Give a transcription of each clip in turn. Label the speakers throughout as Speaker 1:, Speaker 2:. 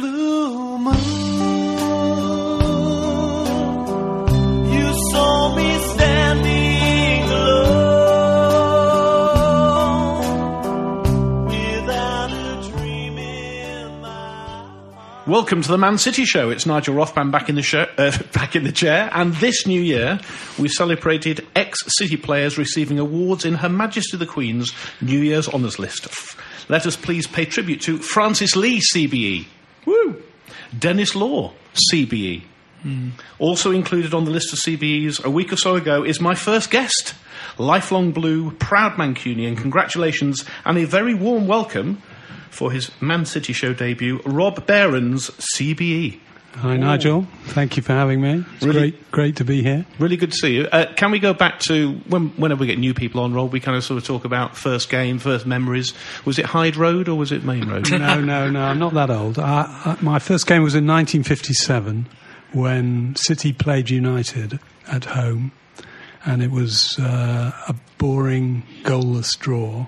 Speaker 1: Blue moon, you saw me standing alone without a dream in my heart.
Speaker 2: Welcome to the Man City Show. It's Nigel Rothband back in the show, uh, back in the chair, and this new year we celebrated ex-City players receiving awards in Her Majesty the Queen's New Year's Honours List. Let us please pay tribute to Francis Lee, CBE. Woo! Denis Law, CBE. Hmm. Also included on the list of CBEs a week or so ago is my first guest, lifelong blue, proud Mancunian. Congratulations and a very warm welcome for his Man City Show debut, Rob Behrens, CBE.
Speaker 3: Hi, Nigel. Thank you for having me. It's
Speaker 2: Really-
Speaker 3: great, great to be here.
Speaker 2: Really good to see you. Uh, can we go back to when, whenever we get new people on, Rob? We kind of sort of talk about first game, first memories. Was it Hyde Road or was it Main Road?
Speaker 3: No, no, no, I'm not that old. I, I, my first game was in 1957 when City played United at home, and it was uh, a boring, goalless draw.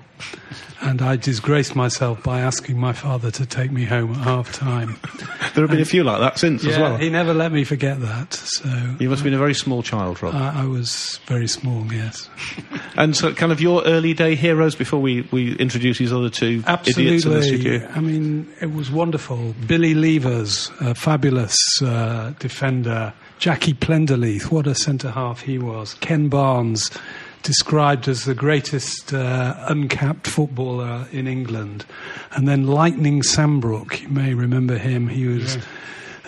Speaker 3: And I disgraced myself by asking my father to take me home at half time.
Speaker 2: there have been a few like that since as well.
Speaker 3: he never let me forget that. So
Speaker 2: You must have been a very small child, Rob.
Speaker 3: I, I was very small, yes.
Speaker 2: and so, kind of your early day heroes before we, we introduce these other two idiots in the
Speaker 3: Absolutely.
Speaker 2: studio.
Speaker 3: I mean, it was wonderful. Billy Leivers, a fabulous uh, defender. Jackie Plenderleith, what a centre half he was. Ken Barnes, described as the greatest uh, uncapped footballer in England. And then Lightning Sambrook, you may remember him. He was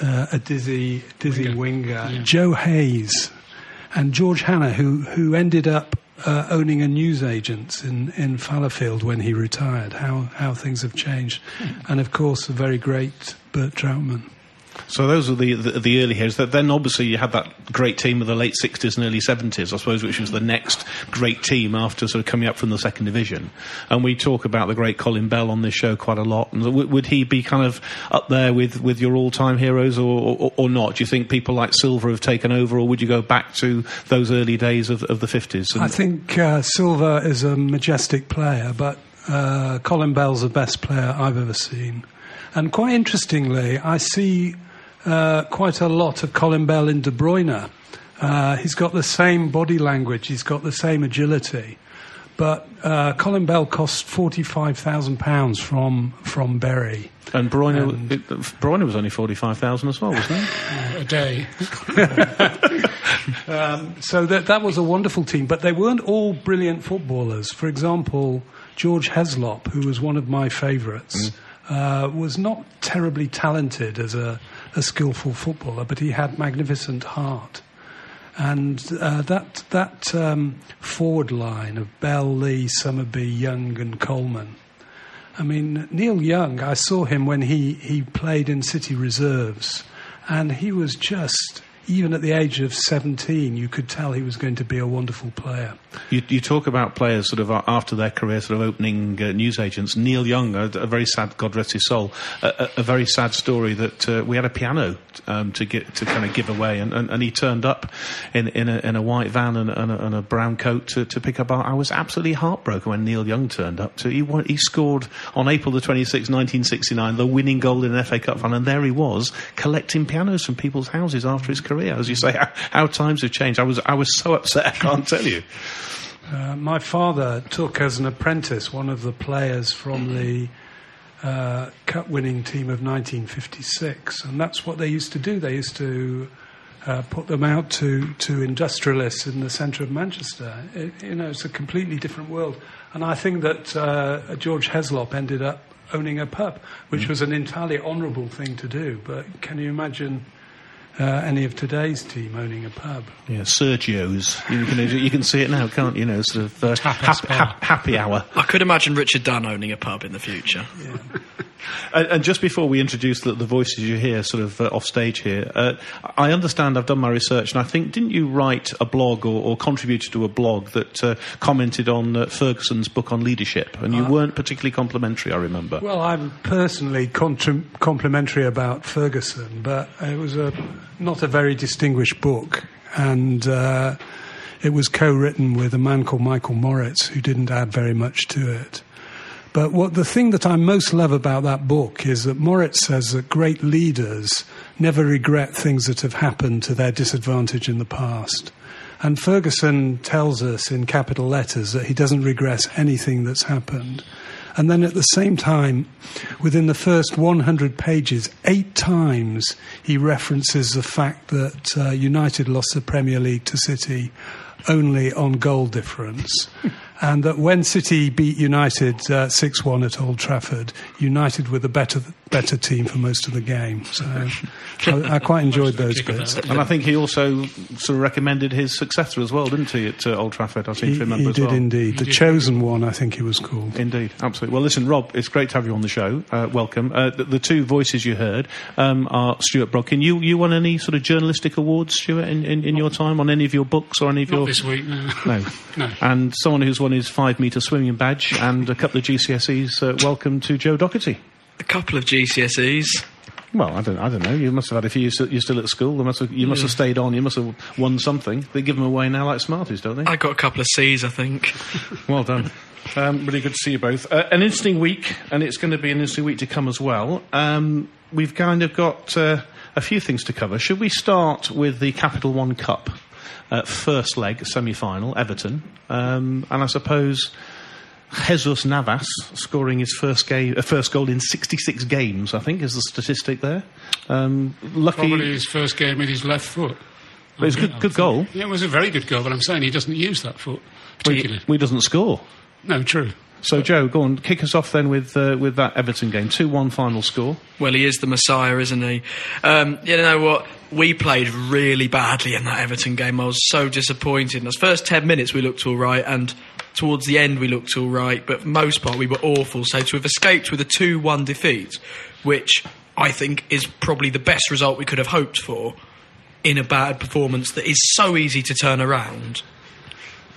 Speaker 3: uh, a dizzy, dizzy winger. Joe Hayes and George Hannah, who who ended up uh, owning a newsagent in in Fallowfield when he retired. How how things have changed, and of course the very great Bert Trautmann.
Speaker 2: So those are the, the, the early heroes. Then obviously you had that great team of the late 60s and early 70s, I suppose, which was the next great team after sort of coming up from the second division. And we talk about the great Colin Bell on this show quite a lot. And w- would he be kind of up there with, with your all-time heroes or, or, or not? Do you think people like Silva have taken over or would you go back to those early days of, of the 50s?
Speaker 3: I think uh, Silva is a majestic player, but uh, Colin Bell's the best player I've ever seen. And quite interestingly, I see uh, quite a lot of Colin Bell in De Bruyne. Uh, he's got the same body language, he's got the same agility. But uh, Colin Bell cost forty-five thousand pounds from from Bury.
Speaker 2: and Bruyne, it, Bruyne was only 45,000 as well, wasn't he?
Speaker 4: a day.
Speaker 3: So that that was a wonderful team, but they weren't all brilliant footballers. For example, George Heslop, who was one of my favourites, uh, was not terribly talented as a, a skillful footballer, but he had magnificent heart. And uh, that that um, forward line of Bell, Lee, Summerbee, Young, and Coleman. I mean, Neil Young, I saw him when he, he played in City Reserves, and he was just, even at the age of 17, you could tell he was going to be a wonderful player.
Speaker 2: You, you talk about players sort of after their career, sort of opening uh, newsagents. Neil Young, a, a very sad, God rest his soul, a, a, a very sad story that uh, we had a piano um, to get to kind of give away, and, and, and he turned up in in a, in a white van and, and, a, and a brown coat to, to pick up our. I was absolutely heartbroken when Neil Young turned up. To, he he scored on April the twenty sixth, nineteen sixty nine, the winning goal in an FA Cup final, and there he was collecting pianos from people's houses after his career. As you say, how, how times have changed. I was I was so upset. I can't tell you.
Speaker 3: Uh, my father took as an apprentice one of the players from the uh, cup winning team of 1956. And that's what they used to do. They used to uh, put them out to, to industrialists in the centre of Manchester. It, you know, it's a completely different world. And I think that uh, George Heslop ended up owning a pub, which was an entirely honourable thing to do. But can you imagine uh, any of today's team owning a pub?
Speaker 2: Yeah, Sergio's. You can, you can see it now, can't you? You know, sort of uh, hap- hap- happy hour.
Speaker 4: I could imagine Richard Dunne owning a pub in the future.
Speaker 2: And, and just before we introduce the, the voices you hear sort of uh, off stage here, uh, I understand I've done my research, and I think, didn't you write a blog or, or contributed to a blog that uh, commented on uh, Ferguson's book on leadership? And you weren't particularly complimentary, I remember.
Speaker 3: Well, I'm personally contri- complimentary about Ferguson, but it was a not a very distinguished book, and uh, it was co-written with a man called Michael Moritz, who didn't add very much to it. But what the thing that I most love about that book is that Moritz says that great leaders never regret things that have happened to their disadvantage in the past. And Ferguson tells us in capital letters that he doesn't regret anything that's happened. And then at the same time, within the first 100 pages, eight times he references the fact that uh, United lost the Premier League to City only on goal difference. And that when City beat United uh, 6 1 at Old Trafford, United were the better, better team for most of the game. So I, I quite enjoyed those bits.
Speaker 2: and I think he also sort of recommended his successor as well, didn't he, at uh, Old Trafford? I seem
Speaker 3: He,
Speaker 2: to remember
Speaker 3: he
Speaker 2: as
Speaker 3: did
Speaker 2: well.
Speaker 3: indeed. The chosen one, I think he was called.
Speaker 2: Indeed, absolutely. Well, listen, Rob, it's great to have you on the show. Uh, welcome. Uh, the, the two voices you heard um, are Stuart Brodkin. You you won any sort of journalistic awards, Stuart, in, in, in your time on any of your books or any of
Speaker 5: Not
Speaker 2: your?
Speaker 5: this week, no.
Speaker 2: No.
Speaker 5: No.
Speaker 2: And someone who's won his five metre swimming badge and a couple of GCSEs. Uh, welcome to Joe Doherty.
Speaker 4: A couple of GCSEs.
Speaker 2: Well, I don't, I don't know. You must have had a few. You're still, at school. Must have, you must have stayed on. You must have won something. They give them away now like Smarties, don't they?
Speaker 4: I got a couple of C's, I think.
Speaker 2: Well done. Um, really good to see you both. Uh, an interesting week, and it's going to be an interesting week to come as well. Um, we've kind of got uh, a few things to cover. Should we start with the Capital One Cup? Uh, first leg, semi final, Everton. Um, and I suppose Jesus Navas scoring his first, game, uh, first goal in 66 games, I think, is the statistic there. Um, lucky.
Speaker 5: Probably his first game with his left foot.
Speaker 2: But it was a good, good goal.
Speaker 5: Yeah, it was a very good goal, but I'm saying he doesn't use that foot particularly.
Speaker 2: He doesn't score.
Speaker 5: No, true.
Speaker 2: So, Joe, go on, kick us off then with, uh, with that Everton game. 2 1 final score.
Speaker 4: Well, he is the Messiah, isn't he? Um, you know what? We played really badly in that Everton game. I was so disappointed. In those first 10 minutes, we looked all right, and towards the end, we looked all right, but most part, we were awful. So to have escaped with a 2 1 defeat, which I think is probably the best result we could have hoped for in a bad performance that is so easy to turn around,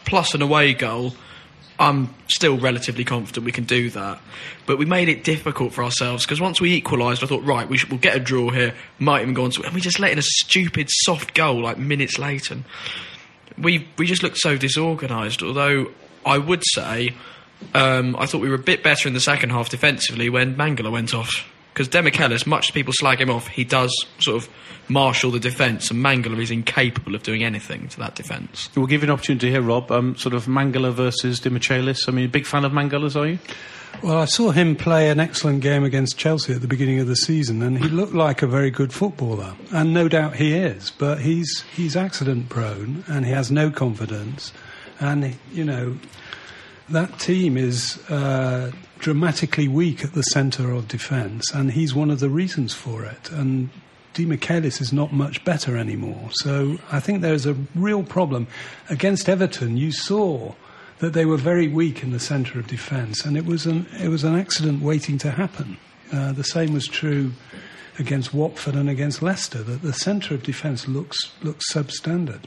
Speaker 4: plus an away goal. I'm still relatively confident we can do that. But we made it difficult for ourselves because once we equalised, I thought, right, we should, we'll get a draw here. Might even go on to And we just let in a stupid, soft goal like minutes later. And we, we just looked so disorganised. Although I would say um, I thought we were a bit better in the second half defensively when Mangala went off. Because Demichelis, much as people slag him off, he does sort of marshal the defence, and Mangala is incapable of doing anything to that defence.
Speaker 2: We'll give you an opportunity here, Rob. Um, sort of Mangala versus Demichelis. I mean, a big fan of Mangala's, are you?
Speaker 3: Well, I saw him play an excellent game against Chelsea at the beginning of the season, and he looked like a very good footballer. And no doubt he is, but he's he's accident prone and he has no confidence. And you know, that team is uh, dramatically weak at the centre of defence, and he's one of the reasons for it. And Demichelis is not much better anymore. So I think there's a real problem. Against Everton, you saw that they were very weak in the centre of defence, and it was an it was an accident waiting to happen. Uh, the same was true against Watford and against Leicester. That the centre of defence looks looks substandard.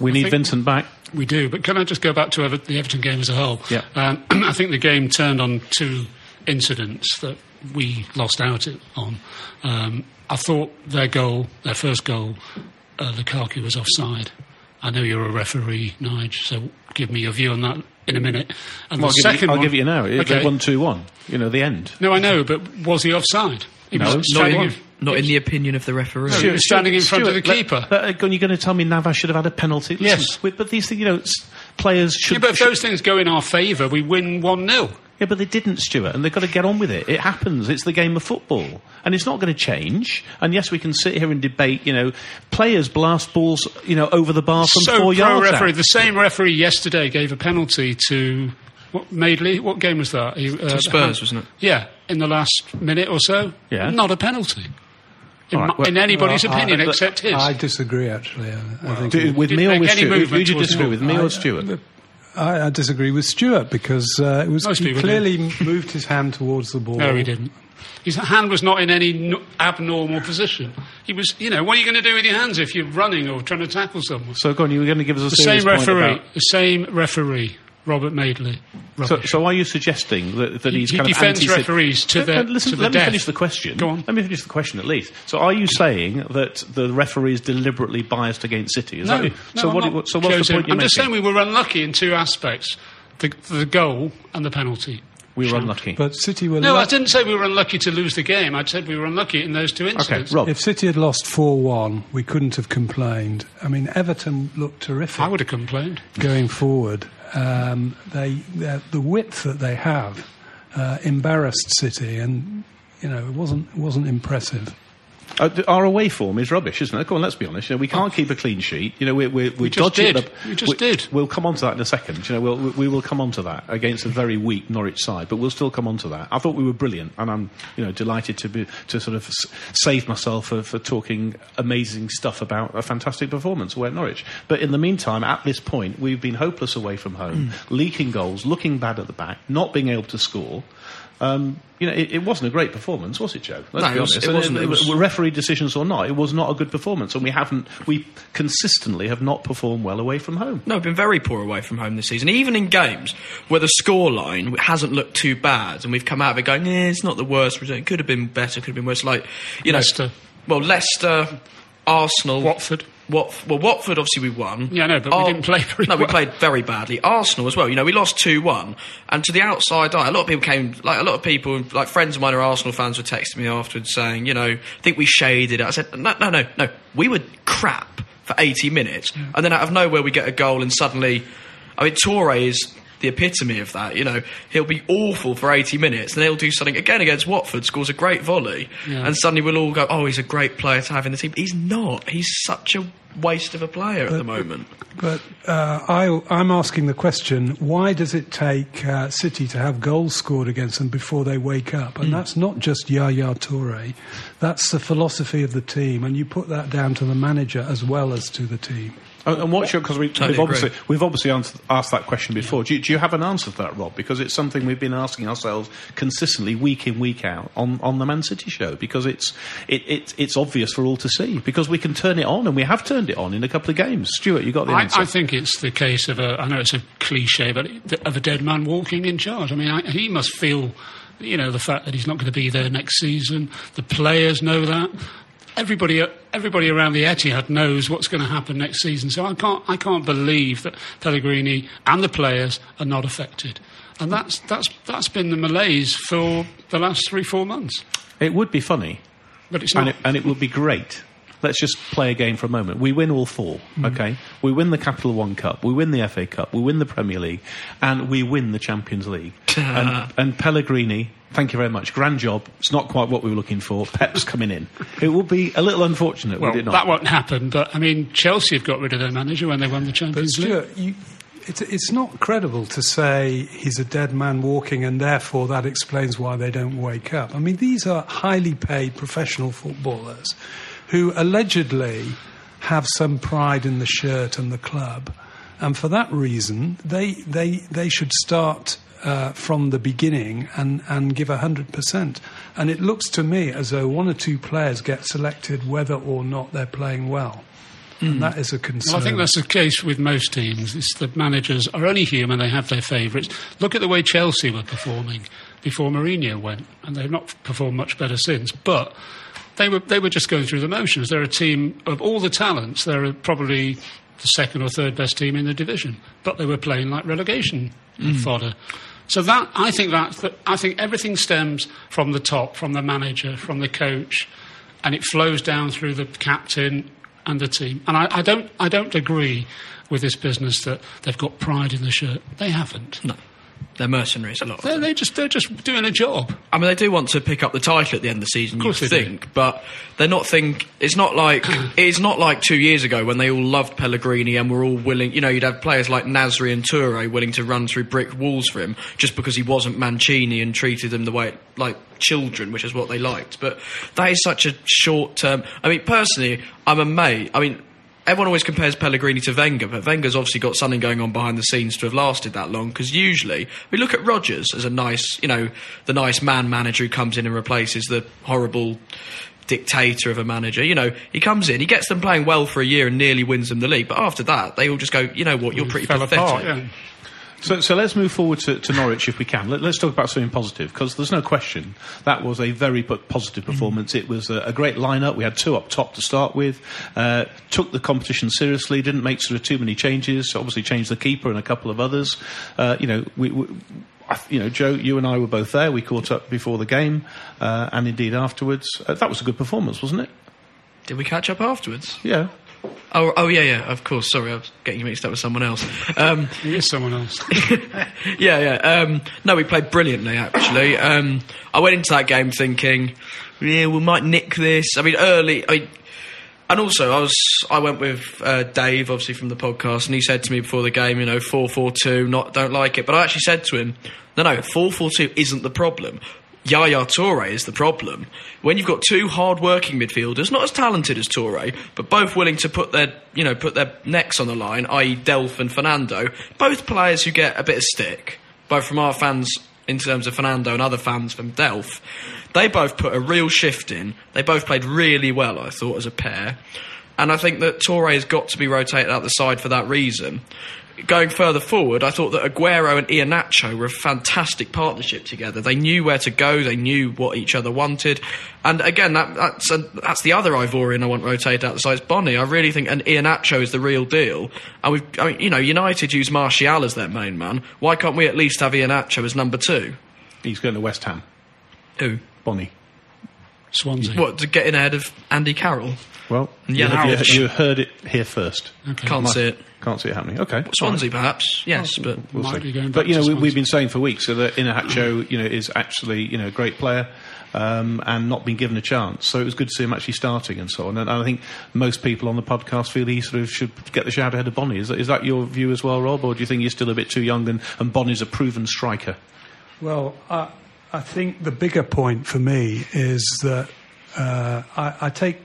Speaker 2: We need Vincent back.
Speaker 5: We do, but can I just go back to Ever- the Everton game as a whole?
Speaker 2: Yeah.
Speaker 5: Um, I think the game turned on two incidents that we lost out on. Um, I thought their goal, their first goal, uh, Lukaku was offside. I know you're a referee, Nige, so give me your view on that in a minute. And
Speaker 2: Well, I'll,
Speaker 5: the
Speaker 2: you,
Speaker 5: second
Speaker 2: I'll
Speaker 5: one,
Speaker 2: give you now. It-
Speaker 5: Okay.
Speaker 2: Won 2 1. You know, the end.
Speaker 5: No, I know, but was he offside? He
Speaker 2: No,
Speaker 5: was
Speaker 2: not one.
Speaker 4: Not in the opinion of the referee.
Speaker 5: he was standing in front of the
Speaker 2: Stuart, let-
Speaker 5: keeper.
Speaker 2: let- uh, you're going to tell me Navas should have had a penalty? Listen,
Speaker 5: Yes.
Speaker 2: we- but these things, you know, players should.
Speaker 5: Yeah, but if
Speaker 2: should-
Speaker 5: those things go in our favour, we win 1 0.
Speaker 2: Yeah, but they didn't, Stuart, and they've got to get on with it. It happens. It's the game of football, and it's not going to change. And yes, we can sit here and debate. You know, players blast balls, you know, over the bar from
Speaker 5: so
Speaker 2: four
Speaker 5: pro
Speaker 2: yards
Speaker 5: referee.
Speaker 2: out.
Speaker 5: The same referee yesterday gave a penalty to what Madley. What game was that? He, uh,
Speaker 4: Spurs, wasn't it?
Speaker 5: Yeah, in the last minute or so.
Speaker 2: Yeah.
Speaker 5: not a penalty. In,
Speaker 2: All right,
Speaker 5: my-
Speaker 2: well-
Speaker 5: in anybody's
Speaker 3: Well, I-
Speaker 5: opinion, except his.
Speaker 3: I disagree, actually. I, I think
Speaker 2: Do- with me or
Speaker 5: make
Speaker 2: with Stuart? Who
Speaker 5: movement
Speaker 2: you disagree with, me
Speaker 3: I-
Speaker 2: or Stuart?
Speaker 3: I, I disagree with Stuart because uh, it was
Speaker 5: Most
Speaker 3: he
Speaker 5: people
Speaker 3: clearly moved his hand towards the ball.
Speaker 5: no, he didn't. His hand was not in any n- abnormal position. He was, you know, what are you going to do with your hands if you're running or trying to tackle someone?
Speaker 2: So, go on. You were going to give us a
Speaker 5: The
Speaker 2: serious
Speaker 5: same
Speaker 2: point
Speaker 5: referee,
Speaker 2: about-
Speaker 5: the same referee, Robert Madley.
Speaker 2: So, so are you suggesting that, that
Speaker 5: He-
Speaker 2: he's
Speaker 5: he
Speaker 2: kind
Speaker 5: defends
Speaker 2: of anti
Speaker 5: referees to the-
Speaker 2: listen,
Speaker 5: to the
Speaker 2: let
Speaker 5: death.
Speaker 2: me finish the question.
Speaker 5: Go on.
Speaker 2: Let me finish the question at least. So, are you saying that the referee is deliberately biased against City? Is
Speaker 5: no,
Speaker 2: that,
Speaker 5: no,
Speaker 2: so,
Speaker 5: I'm
Speaker 2: what,
Speaker 5: not
Speaker 2: so what's the point you're
Speaker 5: I'm just saying we were unlucky in two aspects: the, the goal and the penalty.
Speaker 2: We were unlucky.
Speaker 3: But City were
Speaker 5: No,
Speaker 3: lu-
Speaker 5: I didn't say we were unlucky to lose the game. I said we were unlucky in those two incidents.
Speaker 2: okay,
Speaker 5: incidents.
Speaker 2: Rob.
Speaker 3: If City had lost 4 1, we couldn't have complained. I mean, Everton looked terrific
Speaker 5: I would have complained.
Speaker 3: going forward. Um, they, the width that they have uh, embarrassed City, and you know it wasn't wasn't impressive.
Speaker 2: Uh, our away form is rubbish, isn't it? Come on, let's be honest. You know, we can't keep a clean sheet. You know, we're, we're, we're
Speaker 5: Oh. just did.
Speaker 2: the-
Speaker 5: We just did.
Speaker 2: We'll come on to that in a second. You know, we'll, we we will come on to that against a very weak Norwich side, but we'll still come on to that. I thought we were brilliant, and I'm, you know, delighted to be to sort of save myself for, for talking amazing stuff about a fantastic performance away at Norwich. But in the meantime, at this point, we've been hopeless away from home,
Speaker 5: Hmm.
Speaker 2: leaking goals, looking bad at the back, not being able to score. Um, you know, it, it wasn't a great performance, was it, Joe? Let's
Speaker 4: No,
Speaker 2: be
Speaker 4: it was-
Speaker 2: honest.
Speaker 4: it
Speaker 2: And
Speaker 4: wasn't. It was-
Speaker 2: referee decisions or not, it was not a good performance, and we haven't, we consistently have not performed well away from home.
Speaker 4: No, we've been very poor away from home this season. Even in games where the scoreline hasn't looked too bad, and we've come out of it going, "Yeah, it's not the worst result. It could have been better. Could have been worse." Like you know
Speaker 5: Leicester.
Speaker 4: know, well, Leicester, Arsenal,
Speaker 5: Watford.
Speaker 4: Wat- well, Watford obviously we won.
Speaker 5: Yeah, I know, but we didn't play very
Speaker 4: No, we played very badly. Arsenal as well. You know, we lost two one, and to the outside eye, a lot of people came. Like a lot of people, like friends of mine who are Arsenal fans, were texting me afterwards saying, you know, I think we shaded it. I said, no, no, no, no. We were crap for eighty minutes, and then out of nowhere we get a goal, and suddenly, I mean, Toure is. The epitome of that, you know, he'll be awful for 80 minutes, and then he'll do something again against Watford, scores a great volley,
Speaker 5: Yeah.
Speaker 4: and suddenly we'll all go, "Oh, he's a great player to have in the team." He's not. He's such a waste of a player at the moment.
Speaker 3: But uh, I, I'm asking the question: Why does it take uh, City to have goals scored against them before they wake up? And that's not just Yaya Toure; that's the philosophy of the team, and you put that down to the manager as well as to the team.
Speaker 2: And, and what's your because we, we've, obviously we've obviously answered, asked that question before. Do you, do you have an answer to that, Rob? Because it's something we've been asking ourselves consistently, week in week out, on, on the Man City show. Because it's it, it, it's obvious for all to see. Because we can turn it on, and we have turned it on in a couple of games. Stuart, you got the
Speaker 5: I,
Speaker 2: answer.
Speaker 5: I think it's the case of a. I know it's a cliche, but of a dead man walking in charge. I mean, I, he must feel, you know, the fact that he's not going to be there next season. The players know that. Everybody, everybody around the Etihad knows what's going to happen next season. So I can't, I can't believe that Pellegrini and the players are not affected. And that's that's that's been the malaise for the last three, four months.
Speaker 2: it would be funny,
Speaker 5: But it's
Speaker 2: and
Speaker 5: not.
Speaker 2: it, and it would be great. Let's just play a game for a moment. We win all four, mm. okay? We win the Capital One Cup, we win the FA Cup, we win the Premier League, and we win the Champions League. and, and Pellegrini, thank you very much. Grand job. It's not quite what we were looking for. Pep's coming in. It would be a little unfortunate,
Speaker 5: well,
Speaker 2: would it not?
Speaker 5: that won't happen. But I mean, Chelsea have got rid of their manager when they won the
Speaker 3: But
Speaker 5: Champions League.
Speaker 3: Stuart, you, it's, it's not credible to say he's a dead man walking, and therefore that explains why they don't wake up. I mean, these are highly paid professional footballers who allegedly have some pride in the shirt and the club, and for that reason, they they they should start. Uh, from the beginning and, and give 100%. And it looks to me as though one or two players get selected whether or not they're playing well. And that is a concern.
Speaker 5: Well, I think that's the case with most teams. It's that managers are only human; they have their favourites. Look at the way Chelsea were performing before Mourinho went, and they've not performed much better since. But they were they were just going through the motions. They're a team of all the talents. They're probably the second or third best team in the division, but they were playing like relegation fodder. So that I think that, I think everything stems from the top, from the manager, from the coach, and it flows down through the captain and the team. And I, I don't I don't agree with this business that they've got pride in the shirt. They haven't.
Speaker 4: No. They're mercenaries, a lot of
Speaker 5: They're, they just they're just doing a job.
Speaker 4: I mean, they do want to pick up the title at the end of the season, you
Speaker 5: course they do.
Speaker 4: think, but they're not think. It's not like it's not like two years ago when they all loved Pellegrini and were all willing. You know, you'd have players like Nasri and Toure willing to run through brick walls for him just because he wasn't Mancini and treated them the way like children, which is what they liked. But that is such a short term. I mean, personally, I'm amazed. I mean. Everyone always compares Pellegrini to Wenger, but Wenger's obviously got something going on behind the scenes to have lasted that long. Because usually, we look at Rodgers as a nice, you know, the nice man manager who comes in and replaces the horrible dictator of a manager. You know, he comes in, he gets them playing well for a year and nearly wins them the league. But after that, they all just go, you know what, you're pretty pathetic.
Speaker 5: apart. Yeah.
Speaker 2: So, so let's move forward to, to Norwich if we can. Let, us talk about something positive because there's no question that was a very positive performance. It was a, a great lineup. We had two up top to start with. Uh, took the competition seriously. Didn't make sort of too many changes. Obviously changed the keeper and a couple of others. Uh, you know, we. we you know, Joe, you and I were both there. We caught up before the game, uh, and indeed afterwards. Uh, that was a good performance, wasn't it?
Speaker 4: Did we catch up afterwards?
Speaker 2: Yeah.
Speaker 4: Oh, oh yeah, yeah, of course. Sorry, I was getting you mixed up with someone else. Um,
Speaker 5: is someone else.
Speaker 4: yeah, yeah. Um, no, we played brilliantly, actually. Um, I went into that game thinking, yeah, we might nick this. I mean, early. I and also, I was I went with uh, Dave, obviously from the podcast, and he said to me before the game, you know, four four two, not don't like it. But I actually said to him, no, no, four four two isn't the problem. Yaya Toure is the problem. When you've got two hard-working midfielders, not as talented as Toure, but both willing to put their, you know, put their necks on the line, i.e., Delph and Fernando, both players who get a bit of stick, both from our fans in terms of Fernando and other fans from Delph. They both put a real shift in. They both played really well, I thought, as a pair. And I think that Toure has got to be rotated out the side for that reason. Going further forward, I thought that Aguero and Iheanacho were a fantastic partnership together. They knew where to go, they knew what each other wanted. And again, that, that's, a, that's the other Ivorian I want rotated out the side. It's Bony. I really think an Iheanacho is the real deal. And we've, I mean, you know, United use Martial as their main man. Why can't we at least have Iheanacho as number two?
Speaker 2: He's going to West Ham.
Speaker 4: Who?
Speaker 2: Bony.
Speaker 5: Swansea.
Speaker 4: What, to get in ahead of Andy Carroll?
Speaker 2: Well,
Speaker 4: Yeah,
Speaker 2: you,
Speaker 4: ouch.
Speaker 2: you, you heard it here first.
Speaker 4: Can't
Speaker 2: Might-
Speaker 4: see it.
Speaker 2: Can't see it happening. Okay.
Speaker 4: Swansea, perhaps. Yes, but
Speaker 2: we'll see. But you know, we, we've been saying for weeks so that Iheanacho, you know, is actually you know a great player. Um, and not been given a chance, so it was good to see him actually starting and so on. And I think most people on the podcast feel he sort of should get the shout ahead of Bony. Is that, is that your view as well, Rob, or do you think he's still a bit too young and, and Bony's a proven striker?
Speaker 3: Well, I, I think the bigger point for me is that uh, I, I take,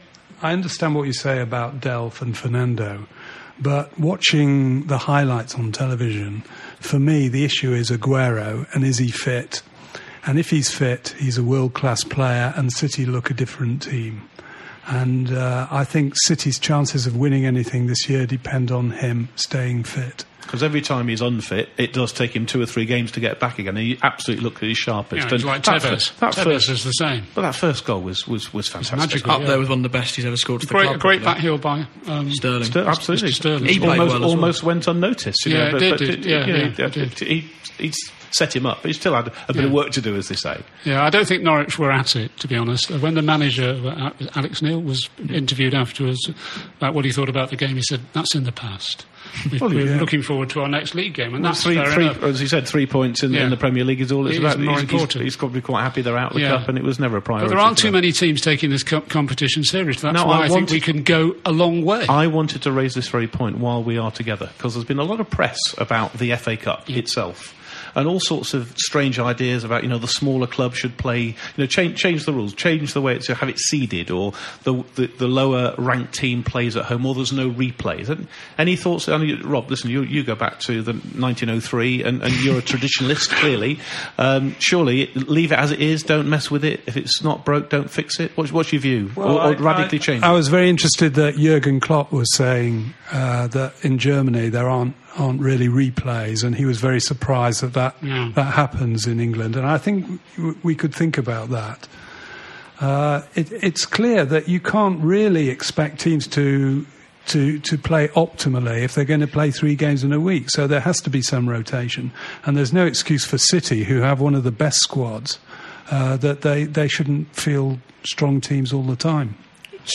Speaker 3: I understand what you say about Delph and Fernando, but watching the highlights on television, for me, the issue is Aguero and is he fit? And if he's fit, he's a world class player, and City look a different team. And uh, I think City's chances of winning anything this year depend on him staying fit.
Speaker 2: Because every time he's unfit, it does take him two or three games to get back again. He absolutely looked at his sharpest.
Speaker 5: Yeah, it's like
Speaker 2: that
Speaker 5: Tevez.
Speaker 2: first- that
Speaker 5: Tevez
Speaker 2: first-
Speaker 5: is the same.
Speaker 2: But that first goal was was, was fantastic.
Speaker 5: magical.
Speaker 4: up
Speaker 5: Yeah.
Speaker 4: there with one of the best he's ever scored for the
Speaker 5: Great,
Speaker 4: club.
Speaker 5: great
Speaker 4: probably.
Speaker 5: back heel by um,
Speaker 4: Sterling.
Speaker 2: Ster- absolutely.
Speaker 5: Mr. Sterling.
Speaker 4: He played
Speaker 2: almost,
Speaker 4: well as well.
Speaker 2: almost went unnoticed. you
Speaker 5: Yeah,
Speaker 2: know, but,
Speaker 5: did,
Speaker 2: but,
Speaker 5: did.
Speaker 2: you
Speaker 5: Yeah,
Speaker 2: know,
Speaker 5: yeah,
Speaker 2: he-
Speaker 5: did.
Speaker 2: he he's set him up, but he still had a bit of work to do, as they say.
Speaker 5: Yeah, I don't think Norwich were at it, to be honest. Uh, When the manager, uh, Alex Neil, was interviewed afterwards about what he thought about the game, he said, that's in the past. We-
Speaker 2: Well,
Speaker 5: We're
Speaker 2: yeah.
Speaker 5: looking forward to our next league game, and that's
Speaker 2: three,
Speaker 5: fair
Speaker 2: three,
Speaker 5: enough.
Speaker 2: as he said, three points in,
Speaker 5: Yeah.
Speaker 2: in the Premier League is all it's
Speaker 5: It
Speaker 2: about.
Speaker 5: more
Speaker 2: he's,
Speaker 5: important.
Speaker 2: he's probably quite happy they're out of the
Speaker 5: Yeah.
Speaker 2: cup, and it was never a priority.
Speaker 5: But there aren't too
Speaker 2: them.
Speaker 5: many teams taking this cup competition seriously. That's
Speaker 2: No,
Speaker 5: why
Speaker 2: I
Speaker 5: I, think we can go a long way.
Speaker 2: I wanted to raise this very point while we are together because there's been a lot of press about the FA Cup itself. And all sorts of strange ideas about, you know, the smaller club should play, you know, change, change the rules, change the way it's, have it seeded, or the, the, the lower ranked team plays at home, or there's no replays. And any thoughts? I mean, Rob, listen, you, you go back to the 1903, and, and you're a traditionalist, clearly. Um, surely, leave it as it is, don't mess with it. If it's not broke, don't fix it. What's, what's your view? or, or
Speaker 3: I-
Speaker 2: radically
Speaker 3: I,
Speaker 2: change
Speaker 3: I was very interested that Jurgen Klopp was saying uh, that in Germany there aren't aren't really replays, and he was very surprised that that,
Speaker 5: Yeah.
Speaker 3: that happens in England. And I think w- we could think about that. Uh, it, it's clear that you can't really expect teams to. To, to play optimally if they're going to play three games in a week. So there has to be some rotation. And there's no excuse for City, who have one of the best squads, uh, that they, they shouldn't feel strong teams all the time.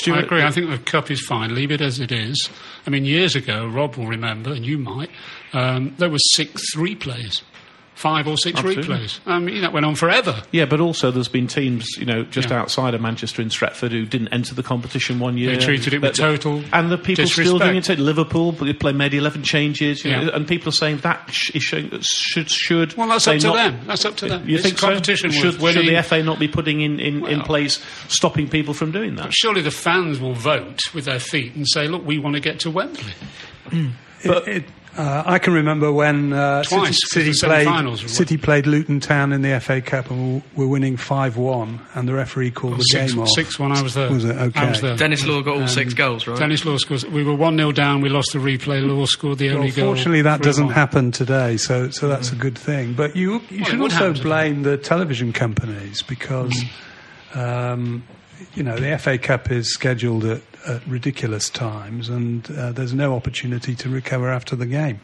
Speaker 5: I agree. I think the cup is fine. Leave it as it is. I mean, years ago, Rob will remember, and you might, um, there were six replays. Five or six
Speaker 2: Absolutely.
Speaker 5: replays. Um, I mean, that went on forever.
Speaker 2: Yeah, but also there's been teams, you know, just
Speaker 5: Yeah.
Speaker 2: outside of Manchester in Stretford who didn't enter the competition one year.
Speaker 5: They treated it with
Speaker 2: But-
Speaker 5: total
Speaker 2: and the people still doing it. Take Liverpool, but they play made eleven changes, you know,
Speaker 5: Yeah.
Speaker 2: and people are saying that sh- is should should.
Speaker 5: Well, that's up to
Speaker 2: not-
Speaker 5: them. That's up to them.
Speaker 2: You
Speaker 5: It's
Speaker 2: think
Speaker 5: competition
Speaker 2: so? Should, should
Speaker 5: winning-
Speaker 2: the FA not be putting in, in, in place stopping people from doing that?
Speaker 5: Surely the fans will vote with their feet and say, "Look, we want to get to Wembley."
Speaker 3: It, it, uh, I can remember when uh,
Speaker 5: Twice,
Speaker 3: City,
Speaker 5: 'cause
Speaker 3: City
Speaker 5: the
Speaker 3: played
Speaker 5: semi-finals
Speaker 3: City played Luton Town in the FA Cup and we were winning five one, and the referee called the
Speaker 5: Six,
Speaker 3: game off.
Speaker 5: six one. I was there.
Speaker 3: Was it? Okay.
Speaker 5: I was there.
Speaker 4: Denis Law got all six goals, right?
Speaker 5: Denis Law scores. We were one 0 down. We lost the replay. Law scored the
Speaker 3: Well,
Speaker 5: only goal.
Speaker 3: fortunately, that doesn't happen today, so so that's a good thing. But you you
Speaker 5: Well,
Speaker 3: should also blame the television companies because um, you know the FA Cup is scheduled at, at ridiculous times, and uh, there's no opportunity to recover after the game.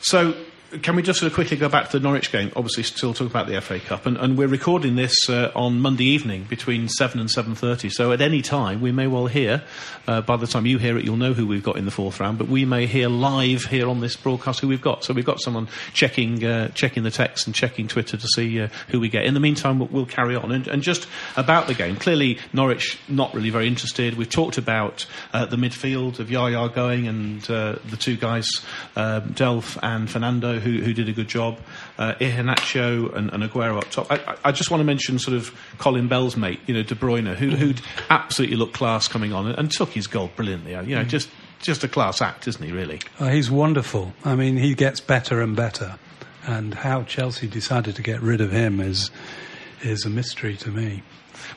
Speaker 2: So, can we just sort of quickly go back to the Norwich game? Obviously, still talk about the FA Cup, and, and we're recording this uh, on Monday evening between seven and seven thirty. So, at any time, we may well hear. Uh, by the time you hear it, you'll know who we've got in the fourth round. But we may hear live here on this broadcast who we've got. So, we've got someone checking uh, checking the text and checking Twitter to see uh, who we get. In the meantime, we'll, we'll carry on. And, and just about the game, clearly Norwich not really very interested. We've talked about uh, the midfield of Yaya going and uh, the two guys, um, Delph and Fernando, who, who did a good job. Uh, Iheanacho and, and Aguero up top. I, I- just want to mention sort of Colin Bell's mate, you know, De Bruyne, who, who'd absolutely looked class coming on and, and took his goal brilliantly. You know, just just a class act, isn't he? Really.
Speaker 3: Uh, he's wonderful. I mean, he gets better and better, and how Chelsea decided to get rid of him is is a mystery to me.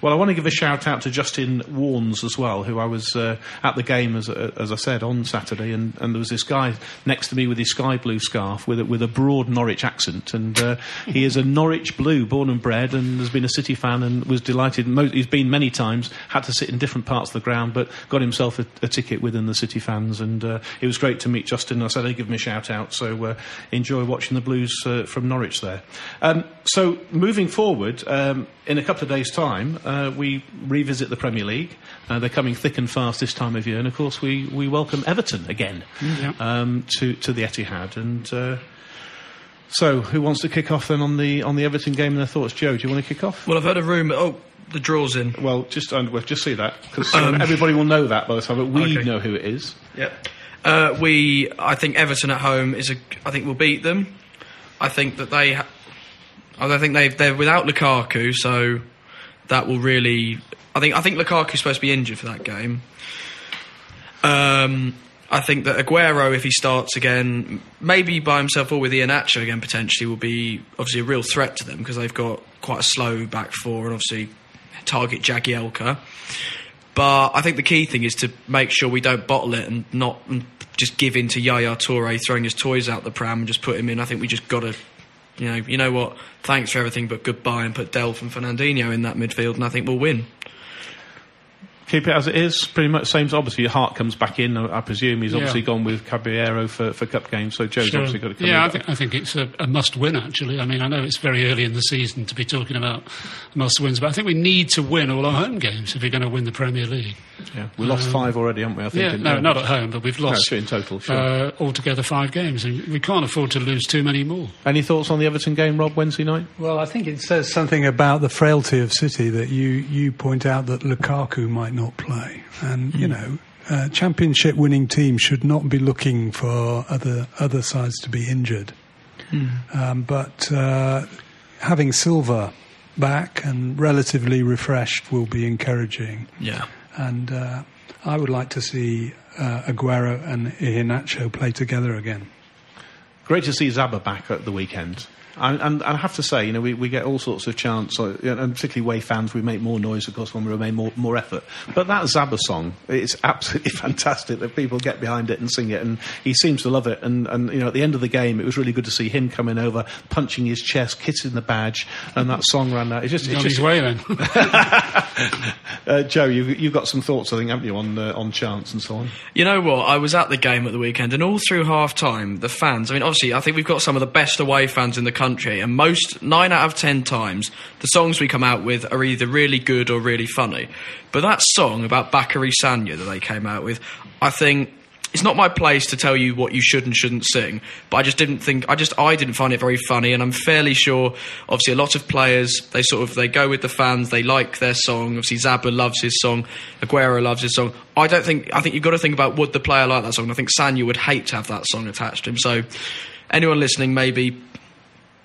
Speaker 2: Well, I want to give a shout out to Justin Warnes as well, who I was uh, at the game, as, uh, as I said, on Saturday, and, and there was this guy next to me with his sky blue scarf with a, with a broad Norwich accent, and uh, he is a Norwich blue, born and bred, and has been a City fan and was delighted. Mo- he's been many times, had to sit in different parts of the ground, but got himself a, a ticket within the City fans, and uh, it was great to meet Justin. I said I'd give him a shout out, so uh, enjoy watching the Blues uh, from Norwich there. Um, so moving forward, um, in a couple of days' time, uh, we revisit the Premier League. Uh, they're coming thick and fast this time of year, and of course, we, we welcome Everton again
Speaker 5: yeah.
Speaker 2: um, to to the Etihad. And uh, so, who wants to kick off then on the on the Everton game and their thoughts? Joe, do you want to kick off?
Speaker 4: Well, I've heard a rumour. Oh, the draw's in.
Speaker 2: Well, just uh, well, just see that because everybody will know that by the time, but we
Speaker 4: Okay.
Speaker 2: know who it is.
Speaker 4: Yep. Uh, we, I think Everton at home is a. I think we'll beat them. I think that they. Ha- I think they they're without Lukaku, so that will really. I think I think Lukaku's supposed to be injured for that game. Um, I think that Aguero, if he starts again, maybe by himself or with Iheanacho again potentially, will be obviously a real threat to them because they've got quite a slow back four and obviously target Jagielka. But I think the key thing is to make sure we don't bottle it and not just give in to Yaya Toure throwing his toys out the pram and just put him in. I think we just got to, you know, you know what? Thanks for everything, but goodbye, and put Delph and Fernandinho in that midfield, and I think we'll win.
Speaker 2: Keep it as it is, pretty much same. Obviously, Joe Hart comes back in. I I presume he's
Speaker 5: Yeah.
Speaker 2: obviously gone with Caballero for, for cup games, so Joe's
Speaker 5: Sure.
Speaker 2: obviously got to come
Speaker 5: Yeah,
Speaker 2: in.
Speaker 5: I think, I think it's a, a must win, actually. I mean, I know it's very early in the season to be talking about must wins, but I think we need to win all our home games if we're going to win the Premier League.
Speaker 2: Yeah, we lost five already, haven't we? I think.
Speaker 5: Yeah, no, not at home, but we've
Speaker 2: No,
Speaker 5: lost
Speaker 2: in total. Sure.
Speaker 5: uh, altogether five games, and we can't afford to lose too many more.
Speaker 2: Any thoughts on the Everton game, Rob, Wednesday night?
Speaker 3: Well, I think it says something about the frailty of City that you, you point out that Lukaku might not play. And, you know, uh, championship winning teams should not be looking for other, other sides to be injured. Um, but uh, having Silva back and relatively refreshed will be encouraging.
Speaker 4: Yeah.
Speaker 3: And uh, I would like to see uh, Aguero and Iheanacho play together again.
Speaker 2: Great to see Zabba back at the weekend. And, and, and I have to say, you know, we, we get all sorts of chants, and particularly Way fans, we make more noise, of course, when we remain more, more effort. But that Zabba song, it's absolutely fantastic that people get behind it and sing it, and he seems to love it. And, and you know, at the end of the game, it was really good to see him coming over, punching his chest, kissing the badge, and that song ran out. It's just,
Speaker 5: He's
Speaker 2: it's
Speaker 5: on
Speaker 2: just
Speaker 5: his way then.
Speaker 2: uh, Joe, you've, you've got some thoughts, I think, haven't you, on, uh, on chants and so on?
Speaker 4: You know what? I was at the game at the weekend, and all through half time, the fans. I mean, obviously, I think we've got some of the best away fans in the country, and most nine out of ten times, the songs we come out with are either really good or really funny. But that song about Bacary Sagna that they came out with, I think. it's not my place to tell you what you should and shouldn't sing. But I just didn't think. I just I didn't find it very funny, and I'm fairly sure. Obviously, a lot of players they sort of they go with the fans. They like their song. Obviously, Zabla loves his song. Aguero loves his song. I don't think. I think you've got to think about would the player like that song. I think Sanya would hate to have that song attached to him. So, anyone listening, maybe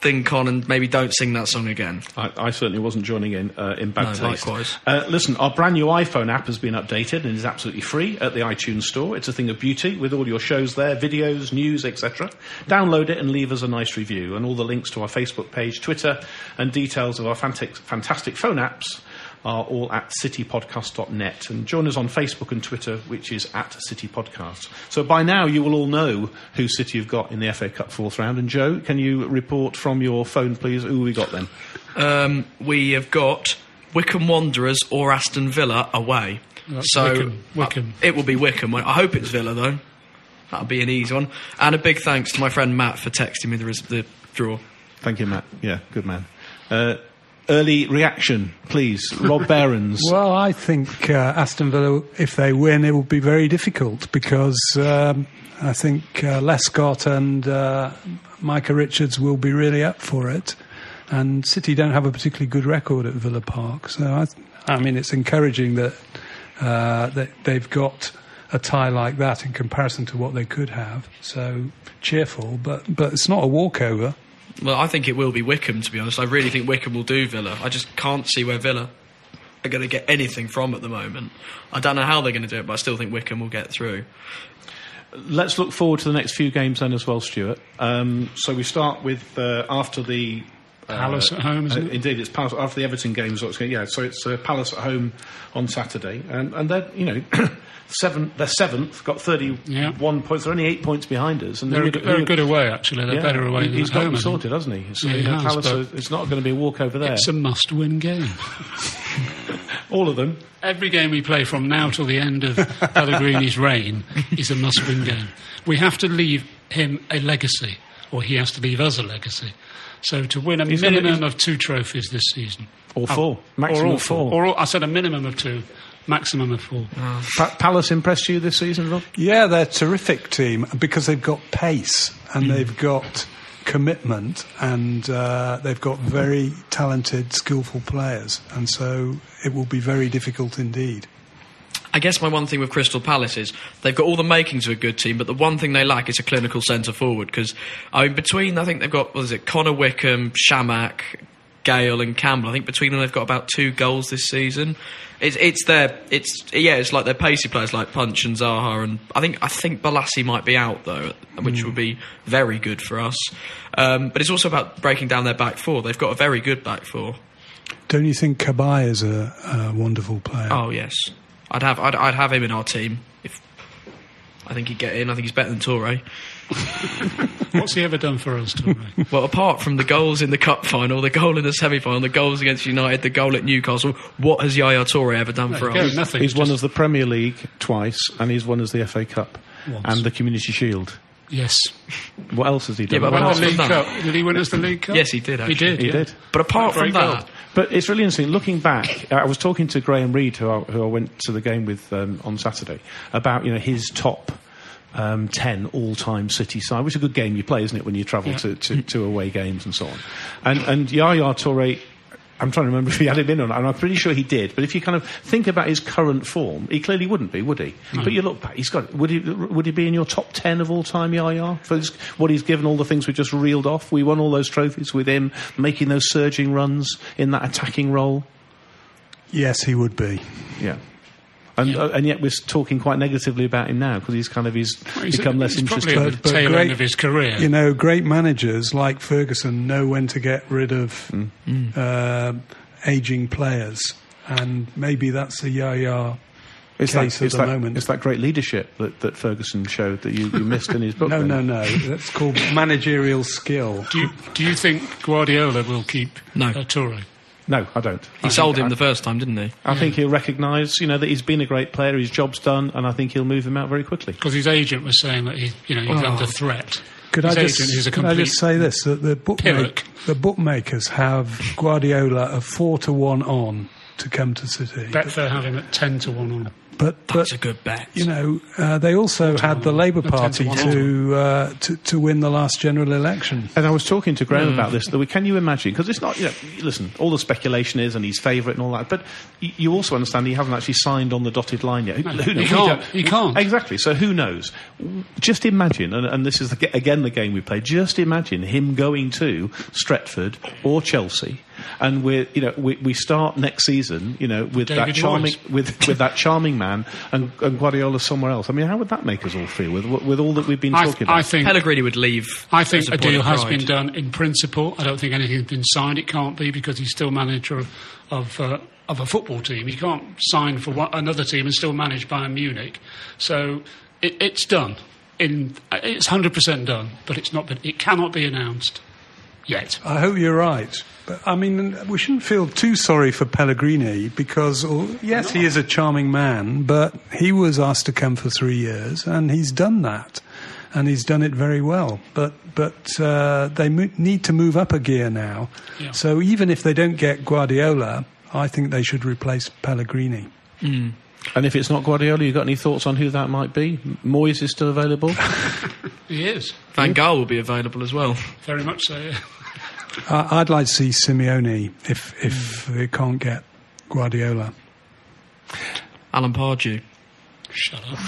Speaker 4: think on and maybe don't sing that song again.
Speaker 2: I, I certainly wasn't joining in uh, in bad
Speaker 4: No,
Speaker 2: taste.
Speaker 4: likewise.
Speaker 2: Uh, listen, our brand new iPhone app has been updated and is absolutely free at the iTunes Store. It's a thing of beauty with all your shows there, videos, news, etc. Download it and leave us a nice review. And all the links to our Facebook page, Twitter, and details of our fantastic, fantastic phone apps are all at citypodcast.net. And join us on Facebook and Twitter, which is at City Podcast. So by now you will all know who City have got in the FA Cup fourth round. And Joe, can you report from your phone, please, who we got then?
Speaker 4: Um, we have got Wycombe Wanderers or Aston Villa away.
Speaker 5: That's
Speaker 4: so
Speaker 5: Wycombe, Wycombe.
Speaker 4: uh, it will be Wycombe. I hope it's Villa though. That'll be an easy one. And a big thanks to my friend Matt for texting me the, the draw.
Speaker 2: Thank you, Matt. Yeah, good man. Uh, early reaction, please. Rob Behrens.
Speaker 3: Well, I think uh, Aston Villa, if they win, it will be very difficult because um, I think uh, Lescott and uh, Micah Richards will be really up for it. And City don't have a particularly good record at Villa Park. So, I, I mean, it's encouraging that, uh, that they've got a tie like that in comparison to what they could have. So, cheerful, but, but it's not a walkover.
Speaker 4: Well, I think it will be Wycombe, to be honest. I really think Wycombe will do Villa. I just can't see where Villa are going to get anything from at the moment. I don't know how they're going to do it, but I still think Wycombe will get through.
Speaker 2: Let's look forward to the next few games then as well, Stuart. Um, so we start with uh, after the. Uh,
Speaker 5: Palace at home, isn't
Speaker 2: uh,
Speaker 5: it?
Speaker 2: Indeed, it's Palace after the Everton game. Yeah, so it's uh, Palace at home on Saturday, and and they're you know seven. They're seventh, got thirty-one
Speaker 5: Yeah.
Speaker 2: points. They're only eight points behind us, and
Speaker 5: They're,
Speaker 2: who
Speaker 5: a they're a good away, actually. They're
Speaker 2: yeah,
Speaker 5: better away
Speaker 2: He's got
Speaker 5: home.
Speaker 2: them sorted, hasn't he? So,
Speaker 5: Yeah, he has,
Speaker 2: Palace, are- it's not going to be a walkover there.
Speaker 5: It's a must-win game.
Speaker 2: All of them.
Speaker 5: Every game we play from now till the end of Pellegrini's reign is a must-win game. We have to leave him a legacy, or he has to leave us a legacy. So to win a
Speaker 2: He's gonna-
Speaker 5: minimum of two trophies this season,
Speaker 2: Or four.
Speaker 5: or
Speaker 2: Maximum
Speaker 5: all
Speaker 2: of four.
Speaker 5: or all, I said a minimum of two, maximum of four.
Speaker 2: Pa- Palace impressed you this season, Rob?
Speaker 3: Yeah, they're a terrific team because they've got pace and they've got commitment and uh, they've got very talented, skillful players, and so it will be very difficult indeed.
Speaker 4: I guess my one thing with Crystal Palace is they've got all the makings of a good team, but the one thing they lack is a clinical centre forward. Because I mean, between I think they've got what is it, Connor Wickham, Chamakh, Gayle, and Campbell. I think between them they've got about two goals this season. It's it's their it's yeah, it's like their pacey players like Punch and Zaha, and I think I think Bolasie might be out though, which would be very good for us. Um, but it's also about breaking down their back four. They've got a very good back four.
Speaker 3: Don't you think Cabaye is a, a wonderful player?
Speaker 4: Oh yes, I'd have I'd, I'd have him in our team if I think he'd get in. I think he's better than Toure.
Speaker 5: What's he ever done for us, Toure?
Speaker 4: Well, apart from the goals in the cup final, the goal in the semi final, the goals against United, the goal at Newcastle, what has Yaya Toure ever done for
Speaker 5: There you
Speaker 4: us?
Speaker 5: nothing.
Speaker 2: He's won
Speaker 5: Just-
Speaker 2: us the Premier League twice, and he's won us the FA Cup
Speaker 5: Once.
Speaker 2: and the Community Shield.
Speaker 5: Yes.
Speaker 2: What else has he done?
Speaker 4: Yeah, but
Speaker 2: What else-
Speaker 5: the League? Cup. Did he win us the League Cup?
Speaker 4: Yes, he did,
Speaker 5: He did.
Speaker 2: He
Speaker 5: yeah.
Speaker 2: did.
Speaker 4: But apart
Speaker 5: Great
Speaker 4: from that,
Speaker 5: goal.
Speaker 2: But it's really interesting. Looking back, I was talking to Graham Reed, who I, who I went to the game with um, on Saturday, about you know his top um, ten all-time City side, which is a good game you play, isn't it, when you travel
Speaker 5: Yeah.
Speaker 2: to, to, to away games and so on. And and Yaya Toure. I'm trying to remember if he had him in or not, and I'm pretty sure he did. But if you kind of think about his current form, he clearly wouldn't be, would he? Mm-hmm. But you look back, he's got. Would he? Would he be in your top ten of all time, Yaya? For this, what he's given, all the things we just reeled off. We won all those trophies with him, making those surging runs in that attacking role.
Speaker 3: Yes, he would be.
Speaker 2: Yeah. And, uh, and yet we're talking quite negatively about him now because he's kind of he's,
Speaker 5: He's-
Speaker 2: become less
Speaker 5: he's probably at the tail end of his career.
Speaker 3: You know, great managers like Ferguson know when to get rid of
Speaker 2: Mm.
Speaker 3: uh, aging players, and maybe that's a Yaya
Speaker 2: It's
Speaker 3: case
Speaker 2: that,
Speaker 3: at
Speaker 2: it's,
Speaker 3: the
Speaker 2: that,
Speaker 3: moment.
Speaker 2: it's that great leadership that, that Ferguson showed that you, you missed in his book.
Speaker 3: no,
Speaker 2: then.
Speaker 3: no, no. That's called managerial skill.
Speaker 5: Do you, do you think Guardiola will keep
Speaker 4: No.
Speaker 5: uh, Toure?
Speaker 2: No, I don't.
Speaker 4: he
Speaker 2: I
Speaker 4: sold
Speaker 2: think,
Speaker 4: him the first time, didn't he?
Speaker 2: I, I think he'll recognise, you know, that he's been a great player, his job's done, and I think he'll move him out very quickly.
Speaker 5: Because his agent was saying that he, you know, he's oh. under threat.
Speaker 3: Could
Speaker 5: his
Speaker 3: I just, could I just say this: that the bookmak-
Speaker 5: Pyrrhic.
Speaker 3: the bookmakers have Guardiola a four to one on to come to City.
Speaker 5: Betfair have him at 10 to 1 on.
Speaker 3: But
Speaker 4: That's
Speaker 3: but
Speaker 4: a good bet.
Speaker 3: you know uh, they also had the Labour Party
Speaker 5: to
Speaker 3: to, uh, to to win the last general election.
Speaker 2: And I was talking to. Graham about this. That we, can you imagine? Because it's not. You know, listen, all the speculation is, and he's favourite and all that. But you also understand he hasn't actually signed on the dotted line yet. Who, who
Speaker 5: he can't.
Speaker 2: don't-
Speaker 5: He can't.
Speaker 2: Exactly. So who knows? Just imagine, and, and this is the, again the game we play. Just imagine him going to Stretford or Chelsea, and we you know we, we start next season, you know, with that charming
Speaker 5: Moyes.
Speaker 2: with with that charming man and, and Guardiola somewhere else. I mean, how would that make us all feel with with all that we've been
Speaker 5: I,
Speaker 2: talking about?
Speaker 5: I think
Speaker 4: Pellegrini would leave.
Speaker 5: I think
Speaker 4: as
Speaker 5: a deal has been done in principle. I don't think anything's been signed. It can't be because he's still manager of of, uh, of a football team. He can't sign for one, another team and still manage Bayern Munich. So it, it's done. In it's hundred percent done, but it's not. Been, it cannot be announced yet.
Speaker 3: I hope you're right. But I mean, we shouldn't feel too sorry for Pellegrini because, oh, yes, he is a charming man, but he was asked to come for three years, and he's done that, and he's done it very well. But but uh, they mo- need to move up a gear now.
Speaker 5: Yeah.
Speaker 3: So even if they don't get Guardiola, I think they should replace Pellegrini.
Speaker 2: And if it's not Guardiola, you got any thoughts on who that might be? Moyes is still available.
Speaker 5: He is
Speaker 4: Van Gaal will be available as well.
Speaker 5: very much so. yeah.
Speaker 3: I- I'd like to see Simeone if if they can't get Guardiola.
Speaker 4: Alan Pardew.
Speaker 5: Shut up.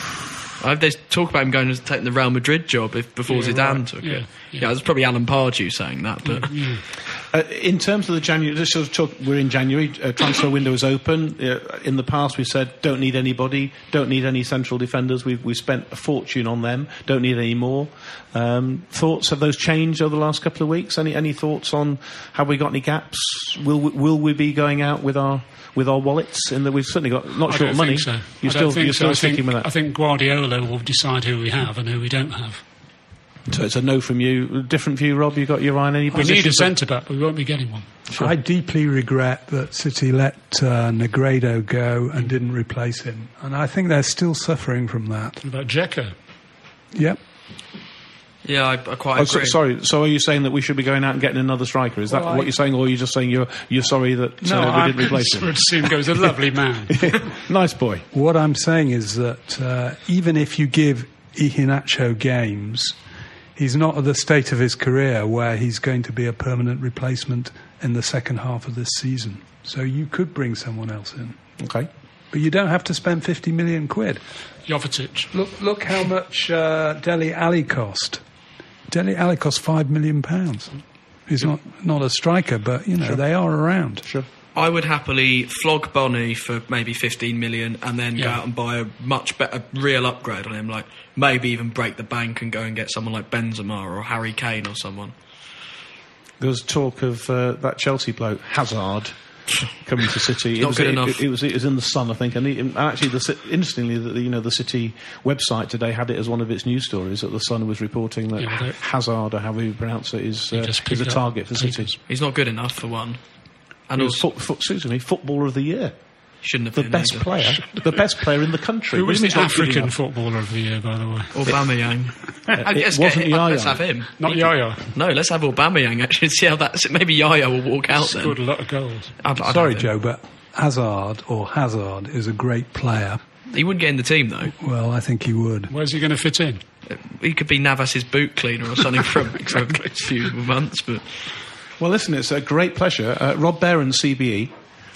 Speaker 4: I hope they talk about him going to taking the Real Madrid job if before
Speaker 5: Yeah,
Speaker 4: Zidane
Speaker 5: right.
Speaker 4: took
Speaker 5: Yeah,
Speaker 4: it.
Speaker 5: yeah.
Speaker 4: Yeah, it's probably Alan Pardew saying that, but mm, mm.
Speaker 2: Uh, in terms of the January, just sort of talk, we're in January. Uh, transfer window is open. Uh, in the past, we've said don't need anybody, don't need any central defenders. We've we spent a fortune on them. Don't need any more. Um, thoughts have those changed over the last couple of weeks? Any any thoughts on have we got any gaps? Will we, will we be going out with our with our wallets? In that we've certainly got not short of money.
Speaker 5: think so.
Speaker 2: You're
Speaker 5: I
Speaker 2: still you're
Speaker 5: so.
Speaker 2: still
Speaker 5: I
Speaker 2: sticking
Speaker 5: think,
Speaker 2: with that.
Speaker 5: I think Guardiola will decide who we have and who we don't have.
Speaker 2: So it's a no from you. Different view, Rob. You got your eye on any
Speaker 5: We need a centre back, but we won't be getting one.
Speaker 3: I deeply regret that City let uh, Negredo go and didn't replace him, and I think they're still suffering from that.
Speaker 5: What about Dzeko?
Speaker 3: Yep.
Speaker 4: yeah, I, I quite
Speaker 2: Oh, so,
Speaker 4: agree.
Speaker 2: sorry. So, are you saying that we should be going out and getting another striker? Is that
Speaker 3: Well, I-
Speaker 2: what you're saying, or are you just saying you're you're sorry that
Speaker 3: No,
Speaker 2: uh, we
Speaker 3: I'm-
Speaker 2: didn't replace him?
Speaker 5: Would seem goes a lovely man.
Speaker 2: nice boy.
Speaker 3: What I'm saying is that uh, even if you give Iheanacho games, he's not at the state of his career where he's going to be a permanent replacement in the second half of this season. So you could bring someone else in,
Speaker 2: Okay.
Speaker 3: but you don't have to spend 50 million quid.
Speaker 5: Jovetic.
Speaker 3: Look, look how much uh, Dele Alli cost. Dele Alli cost five million pounds. He's not not a striker, but you know they are around.
Speaker 2: Sure.
Speaker 4: I would happily flog Bony for maybe 15 million and then go out and buy a much better, real upgrade on him. Like maybe even break the bank and go and get someone like Benzema or Harry Kane or someone.
Speaker 2: There was talk of uh, that Chelsea bloke Hazard coming to City.
Speaker 4: Not
Speaker 2: was,
Speaker 4: good
Speaker 2: it,
Speaker 4: enough.
Speaker 2: It, it was it was in the Sun, I think, and, he, and actually, the, interestingly, the, you know, the City website today had it as one of its news stories that the Sun was reporting that
Speaker 5: Yeah,
Speaker 2: Hazard, or however you pronounce it, is uh, is a
Speaker 5: up
Speaker 2: target for City.
Speaker 4: He's not good enough for one. And
Speaker 2: He was
Speaker 4: also,
Speaker 2: foot, foot, excuse me, footballer of the year,
Speaker 4: shouldn't have
Speaker 2: the
Speaker 4: been
Speaker 2: best
Speaker 4: either.
Speaker 2: player, the best player in the country.
Speaker 5: Who
Speaker 2: What
Speaker 5: was
Speaker 2: do
Speaker 5: the
Speaker 2: you mean he's not good
Speaker 5: African footballer of the year, by the way?
Speaker 4: Aubameyang. I
Speaker 2: it
Speaker 4: guess
Speaker 2: wasn't
Speaker 4: get him, Let's
Speaker 2: Yaya.
Speaker 4: have him.
Speaker 5: Not Yaya.
Speaker 4: No, let's have Aubameyang actually see how that. Maybe Yaya will walk out then.
Speaker 5: Scored a lot of goals.
Speaker 4: I'd- I'd
Speaker 3: Sorry. Joe, but Hazard or Hazard is a great player.
Speaker 4: He wouldn't get in the team though.
Speaker 3: Well, I think he would.
Speaker 5: Where's he going to fit in?
Speaker 4: He could be Navas's boot cleaner or something for, a- for a few months. But
Speaker 2: Well, listen, it's a great pleasure. Uh, Rob Behrens, CBE,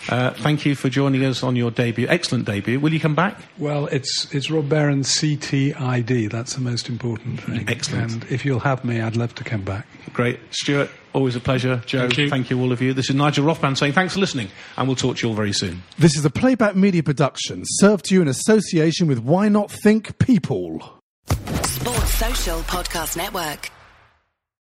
Speaker 2: uh, thank you for joining us on your debut. Excellent debut. Will you come back?
Speaker 3: Well, it's it's Rob Behrens' CTID. That's the most important thing.
Speaker 2: Excellent.
Speaker 3: And if you'll have me, I'd love to come back.
Speaker 2: Great. Stuart, always a pleasure. Joe,
Speaker 5: Thank you.
Speaker 2: all of you. This is Nigel Rothband saying thanks for listening, and we'll talk to you all very soon.
Speaker 6: This is a playback media production served to you in association with Why Not Think People.
Speaker 7: Sports Social Podcast Network.